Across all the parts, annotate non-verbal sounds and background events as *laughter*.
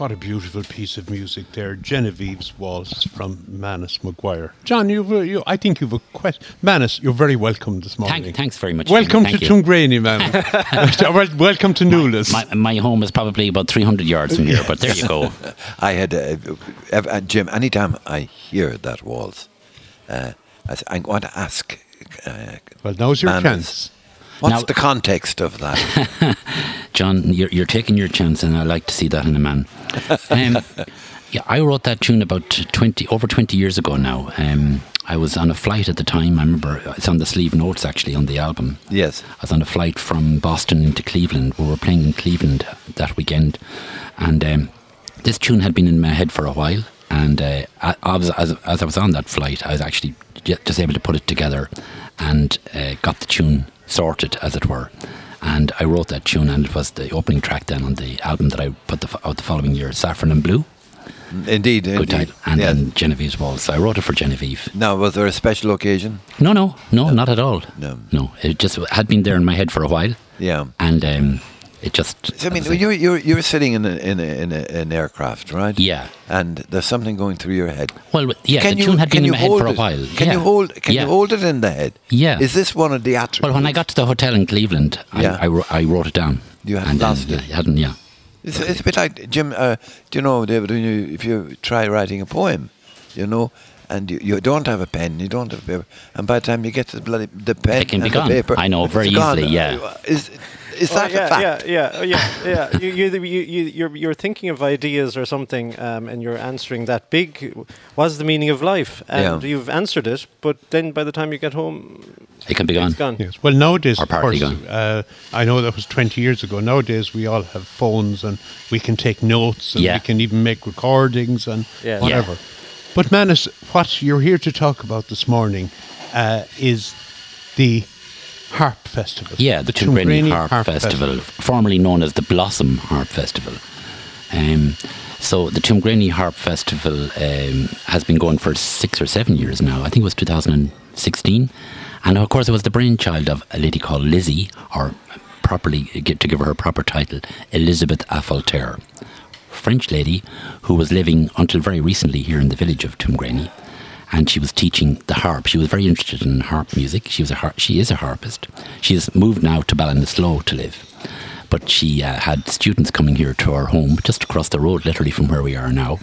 What a beautiful piece of music there. Genevieve's Waltz from Manus McGuire. John, you've, uh, you, I think you've a question. Manus, you're very welcome this morning. Thank, thanks very much. Welcome Thank to you. Tuamgraney, Manus. *laughs* *laughs* welcome to Newlands. My, my home is probably about 300 yards from here, but there you go. *laughs* I had uh, uh, uh, Jim. Anytime I hear that waltz, uh, I, s- I want to ask. Uh, well, now's your Manus, chance. What's Now- the context of that? *laughs* John, you're, you're taking your chance, and I like to see that in a man. *laughs* Um, yeah, I wrote that tune about 20, over 20 years ago now. Um, I was on a flight at the time. I remember it's on the sleeve notes actually on the album. yes. I was on a flight from Boston into Cleveland. We were playing in Cleveland that weekend, and um, this tune had been in my head for a while. And uh, I, I was, as, as I was on that flight, I was actually just able to put it together and uh, got the tune sorted, as it were. And I wrote that tune, and it was the opening track then on the album that I put the, f- out the following year, Saffron and Blue. Indeed. Good indeed. title. And Yes. then Genevieve's Waltz. So I wrote it for Genevieve. Now, was there a special occasion? No, no, no, not at all. No. No, it just had been there in my head for a while. Yeah. And um, it just. So, I mean, I say- you're, sitting in, a, in, a, in a, an aircraft, right? Yeah. And there's something going through your head. Well, yeah, Can the you, tune had been in my head for a it? while. Can yeah. you hold? Can yeah. you hold it in the head? Yeah. Is this one of the attributes? Well, when I got to the hotel in Cleveland, I, Yeah. I, wro- I wrote it down. You hadn't and then, lost yeah, it? I hadn't, yeah. It's, it's a bit like Jim. Uh, do you know, David? When you, if you try writing a poem, you know, and you, you don't have a pen, you don't have paper, and by the time you get to the bloody the pen It can be and gone. the paper, I know, very gone. easily, yeah. Uh, Is is Oh, that yeah, a fact? Yeah, yeah, yeah, yeah. you, you, you, you, you're, you're thinking of ideas or something, um, and you're answering that big. What's the meaning of life? And Yeah. you've answered it, but then by the time you get home, It can be gone. it's gone. Yes. Well, nowadays, Or of course, gone. uh, I know that was 20 years ago. Nowadays, we all have phones and we can take notes and Yeah. we can even make recordings and Yeah. whatever. But, Manus, what you're here to talk about this morning uh, is the Harp Festival. Yeah, the Tuamgraney Tuamgraney Harp, Festival, formerly known as the Blossom Harp Festival. Um, so the Tuamgraney Harp Festival um, has been going for six or seven years now. I think it was 2016, and of course it was the brainchild of a lady called Lizzie, or properly get to give her her proper title, Elizabeth Affolter, French lady who was living until very recently here in the village of Tuamgraney and she was teaching the harp. She was very interested in harp music. She was a har- she is a harpist. She has moved now to Ballinasloe to live, but she uh, had students coming here to our home just across the road, literally from where we are now.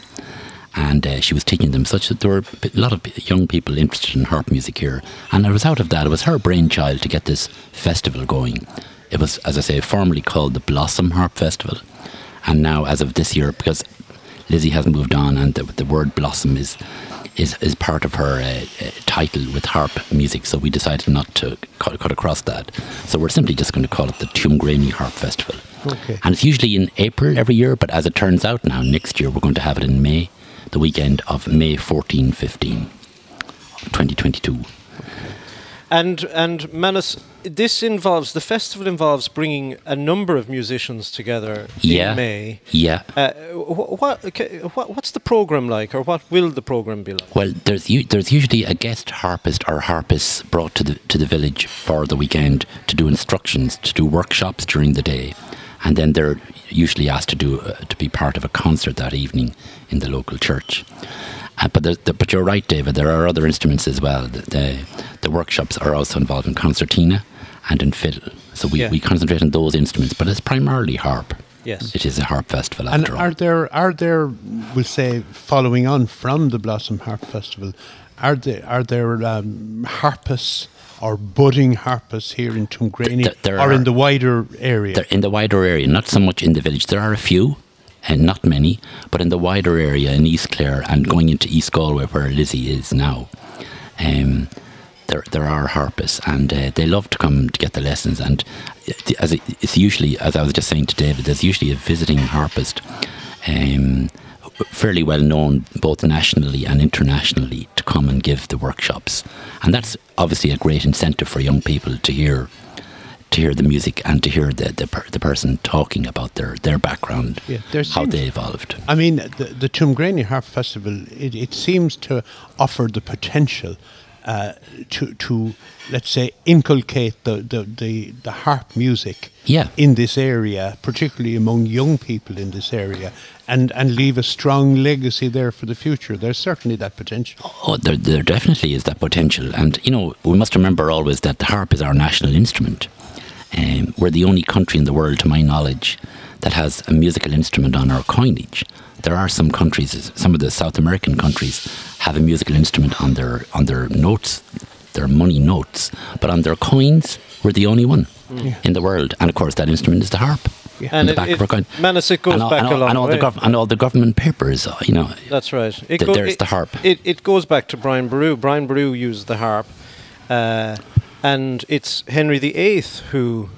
And uh, she was teaching them such that there were a lot of young people interested in harp music here. And it was out of that, it was her brainchild to get this festival going. It was, as I say, formerly called the Blossom Harp Festival. And now, as of this year, because Lizzie has moved on, and the, the word blossom is is, is part of her uh, title with harp music. So we decided not to cut, cut across that. So we're simply just going to call it the Tuamgraney Harp Festival. Okay. And it's usually in April every year, but as it turns out now, next year we're going to have it in May, the weekend of May 14, 15, 2022. And and Manus, this involves the festival involves bringing a number of musicians together Yeah. in May. Yeah. Uh, wh- what, okay, what what's the program like, or what will the program be like? Well, there's u- there's usually a guest harpist or harpists brought to the to the village for the weekend to do instructions, to do workshops during the day, and then they're usually asked to do uh, to be part of a concert that evening in the local church. But there's- the, but you're right, David. There are other instruments as well. The, the, the workshops are also involved in concertina and in fiddle. So we, Yeah. we concentrate on those instruments, but it's primarily harp. Yes. It is a harp festival And after all. are there, are there, we'll say, following on from the Blossom Harp Festival, are there, are there um, harpists or budding harpists here in Tuamgraney Th- there or in the wider area? In the wider area, not so much in the village. There are a few, and not many, but in the wider area in East Clare and going into East Galway, where Lizzie is now, um, there there are harpists, and uh, they love to come to get the lessons. And as it, it's usually, as I was just saying to David, there's usually a visiting harpist. Um, fairly well known both nationally and internationally to come and give the workshops and that's obviously a great incentive for young people to hear to hear the music and to hear the the, per, the person talking about their their background, Yeah, there how they evolved. I mean, the, the Tuamgraney Harp Festival, it, it seems to offer the potential uh, to to let's say inculcate the, the, the, the harp music Yeah. in this area, particularly among young people in this area, and, and leave a strong legacy there for the future. There's certainly that potential. Oh, there, there definitely is that potential. And, you know, we must remember always that the harp is our national instrument. Um, we're the only country in the world, to my knowledge, that has a musical instrument on our coinage. There are some countries, some of the South American countries, have a musical instrument on their on their notes, their money notes, but on their coins, we're the only one in the world. And of course, that instrument is the harp. And the it- back it- of our coin. Manus, it goes and all, back and a long and all the gov- and all the government papers, uh, you know. That's right. It Th- there's the harp. It, it goes back to Brian Boru. Brian Boru used the harp, uh, and it's Henry VIII who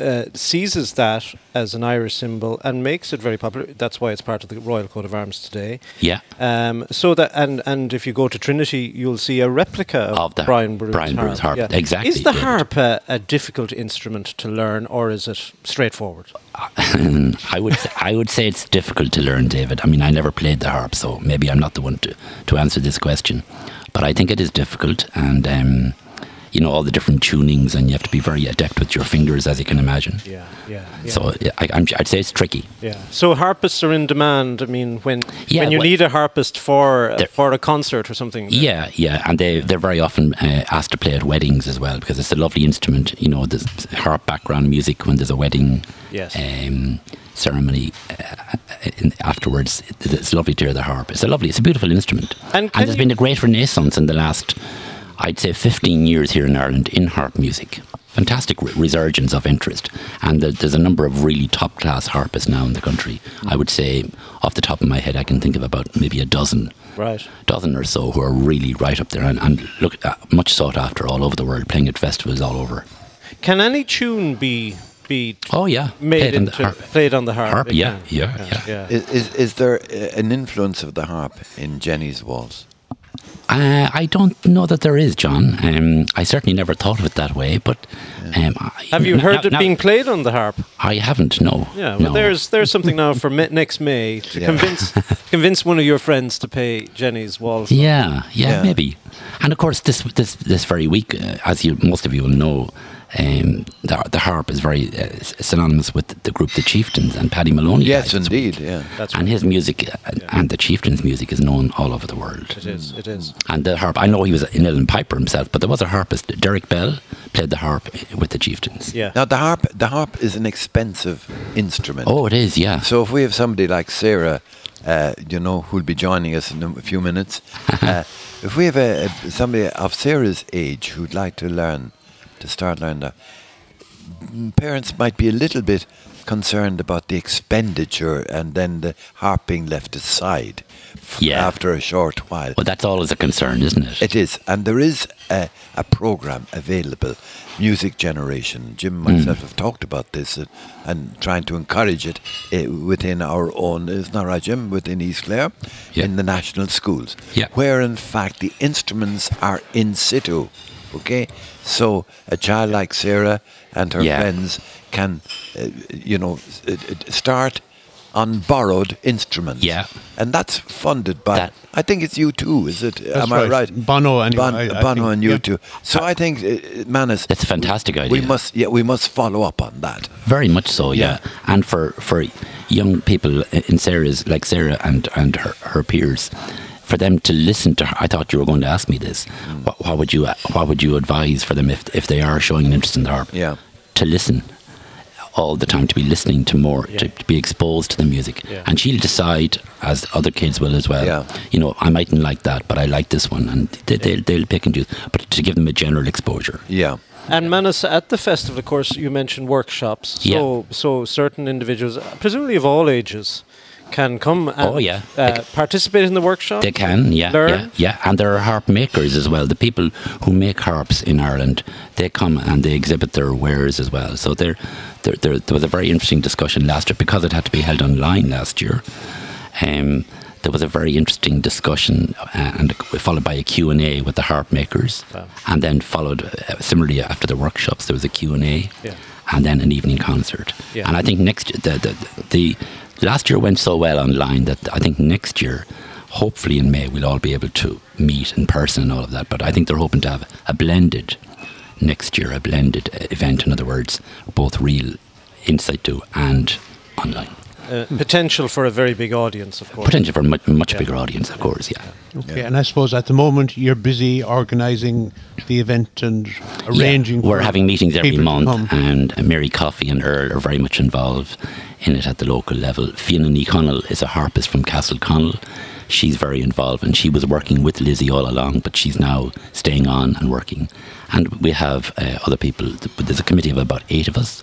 uh, seizes that as an Irish symbol and makes it very popular. That's why it's part of the Royal Coat of Arms today. Yeah. Um, so that and and if you go to Trinity, you'll see a replica of, Of the Brian Boru's Brian Boru's harp. Exactly, Is the David. harp a, a difficult instrument to learn, or is it straightforward? *laughs* I would say, I would say it's difficult to learn, David. I mean, I never played the harp, so maybe I'm not the one to, to answer this question. But I think it is difficult, and um, you know all the different tunings, and you have to be very adept with your fingers, as you can imagine. Yeah, yeah. yeah. So yeah, I, I'd say it's tricky. Yeah. So harpists are in demand. I mean, when Yeah, when you well- need a harpist for uh, for a concert or something. Yeah, yeah, and they they're very often uh, asked to play at weddings as well because it's a lovely instrument. You know, there's harp background music when there's a wedding Yes. um, ceremony uh, in, afterwards. It's lovely to hear the harp. It's a lovely, it's a beautiful instrument. And can there's been a great renaissance in the last, I'd say, 15 years here in Ireland in harp music. Fantastic re- resurgence of interest, and there- there's a number of really top-class harpists now in the country. I would say, off the top of my head, I can think of about maybe a dozen Right. dozen or so who are really right up there and, and look uh, much sought after all over the world, playing at festivals all over. Can any tune be be Oh yeah, made Played on the harp. played on the harp? Harp, It yeah, can. yeah, yeah. Is, is, is there uh, an influence of the harp in Jenny's waltz? Uh, I don't know that there is, John. Um, I certainly never thought of it that way, but um, Have you n- heard now- it now- being played on the harp? I haven't. No. Yeah. Well, no. there's there's something now for me- next May to Yeah. convince *laughs* convince one of your friends to pay Jenny's waltz. Yeah, yeah, Yeah. maybe. And of course, this this this very week, uh, as you most of you will know, um, the, the harp is very uh, synonymous with the group the Chieftains and Paddy Moloney. Yes, indeed. Yeah. That's and right. his music uh, and the Chieftains' music is known all over the world. It is. It is. And the harp, I know he was an uilleann Piper himself, but there was a harpist, Derek Bell, played the harp with the Chieftains. Yeah. Now the harp, the harp is an expensive instrument. Oh, it is, yeah. So if we have somebody like Sarah, uh, you know, who'll be joining us in a few minutes, *laughs* uh, if we have a, a, somebody of Sarah's age who'd like to learn, to start learning that, mm, parents might be a little bit concerned about the expenditure and then the harp being left aside f- Yeah. after a short while. well, that's always a concern, isn't it? It is, and there is a, a program available, Music Generation. Jim and myself have talked about this and, and trying to encourage it uh, within our own, isn't that right, Jim? Within East Clare, Yeah. in the national schools, Yeah. where in fact the instruments are in situ. Okay, so a child like Sarah and her Yeah. friends can, uh, you know, s- uh, start on borrowed instruments. Yeah. and that's funded by. That- I think it's U2, is it? That's Am I right. right? Bono anyway, Bon- I- I Bono think, and you yeah. too. So I think, uh, Manus, That's a fantastic idea. we must, yeah, we must follow up on that. Very much so, yeah. Yeah. And for, for young people in Sarah's, like Sarah and, and her, her peers, for them to listen to her, I thought you were going to ask me this. Mm. What, what would you what would you advise for them if, if they are showing an interest in the harp? Yeah. To listen all the time, to be listening to more, to, Yeah. to be exposed to the music. Yeah. And she'll decide, as other kids will as well, Yeah. you know, I mightn't like that, but I like this one. And they, they'll, they'll pick and choose. But to give them a general exposure. Yeah. And Manus, at the festival, of course, you mentioned workshops. So, so certain individuals, presumably of all ages, can come and Oh, yeah. uh, participate in the workshop. They can, yeah, Learn. yeah, yeah. And there are harp makers as well. The people who make harps in Ireland, they come and they exhibit their wares as well. So there, there, there, there was a very interesting discussion last year because it had to be held online last year. Um, there was a very interesting discussion uh, and followed by a Q&A with the harp makers Wow. and then followed uh, similarly after the workshops there was a Q&A Yeah. and then an evening concert Yeah. and I think next the, the the last year went so well online that I think next year hopefully in May we'll all be able to meet in person and all of that. But I think they're hoping to have a blended next year, a blended event. In other words, both real inside to and online. Uh, potential for a very big audience, of course. Potential for a much, much Yeah. bigger audience, of course. Yeah. Okay, and I suppose at the moment you're busy organising the event and arranging. Yeah, we're for having meetings every month, and Mary Coffey and Earl are very much involved in it at the local level. Fiona Nee Connell is a harpist from Castleconnell. She's very involved, and she was working with Lizzie all along, but she's now staying on and working. And we have uh, other people. There's a committee of about eight of us,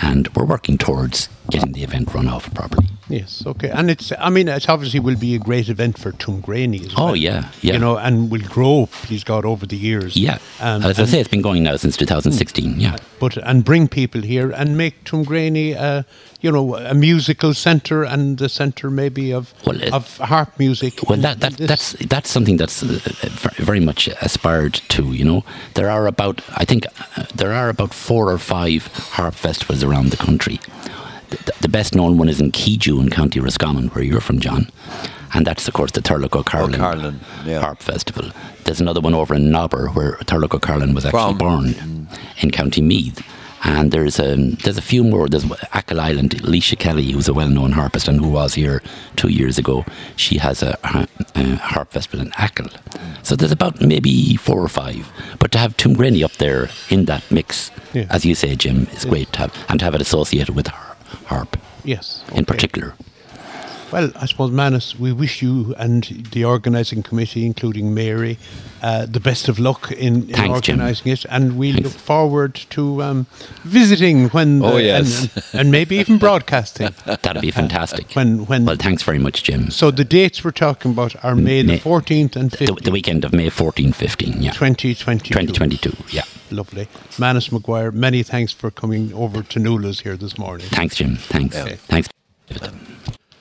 and we're working towards getting the event run off properly. Yes, okay, and it's. I mean, it obviously will be a great event for Tuamgraney as well. Oh, yeah, yeah. You know, and will grow. Please God, over the years. Yeah, Um, as I and- say, it's been going now since 2016. Yeah. but and bring people here and make Tuamgraney, uh, you know, a musical centre and the centre maybe of Well, it- of harp music. Well, that, that that's that's something that's uh, very much aspired to. You know, there are about I think uh, there are about four or five harp festivals around the country. The, the best known one is in Keadue in County Roscommon, where you're from, John, and that's of course the Turlough O'Carolan O'Carolan, yeah. Harp Festival. There's another one over in Nobber where Turlough O'Carolan was actually From- born in County Meath. And there's um, there's a few more. There's Achill Island. Alicia Kelly, who's a well-known harpist and who was here two years ago, she has a, ha- a harp festival in Achill. So there's about maybe four or five. But to have Tuamgraney up there in that mix, Yeah. as you say, Jim, is great to have, and to have it associated with har- harp. Yes, in particular. Well, I suppose, Manus, we wish you and the organising committee, including Mary, uh, the best of luck in, in Thanks, Jim. organising it, and we Thanks. look forward to um, visiting when, Oh, the- yes. and, and, maybe even *laughs* broadcasting. That'd be fantastic. When when well, thanks very much, Jim. so the dates we're talking about are May the fourteenth and The, fifteenth, the weekend of May 14, 15, yeah. twenty twenty 2022, yeah. Lovely, Manus McGuire, Many thanks for coming over to Nula's here this morning. Thanks, Jim. Thanks. Okay. Thanks.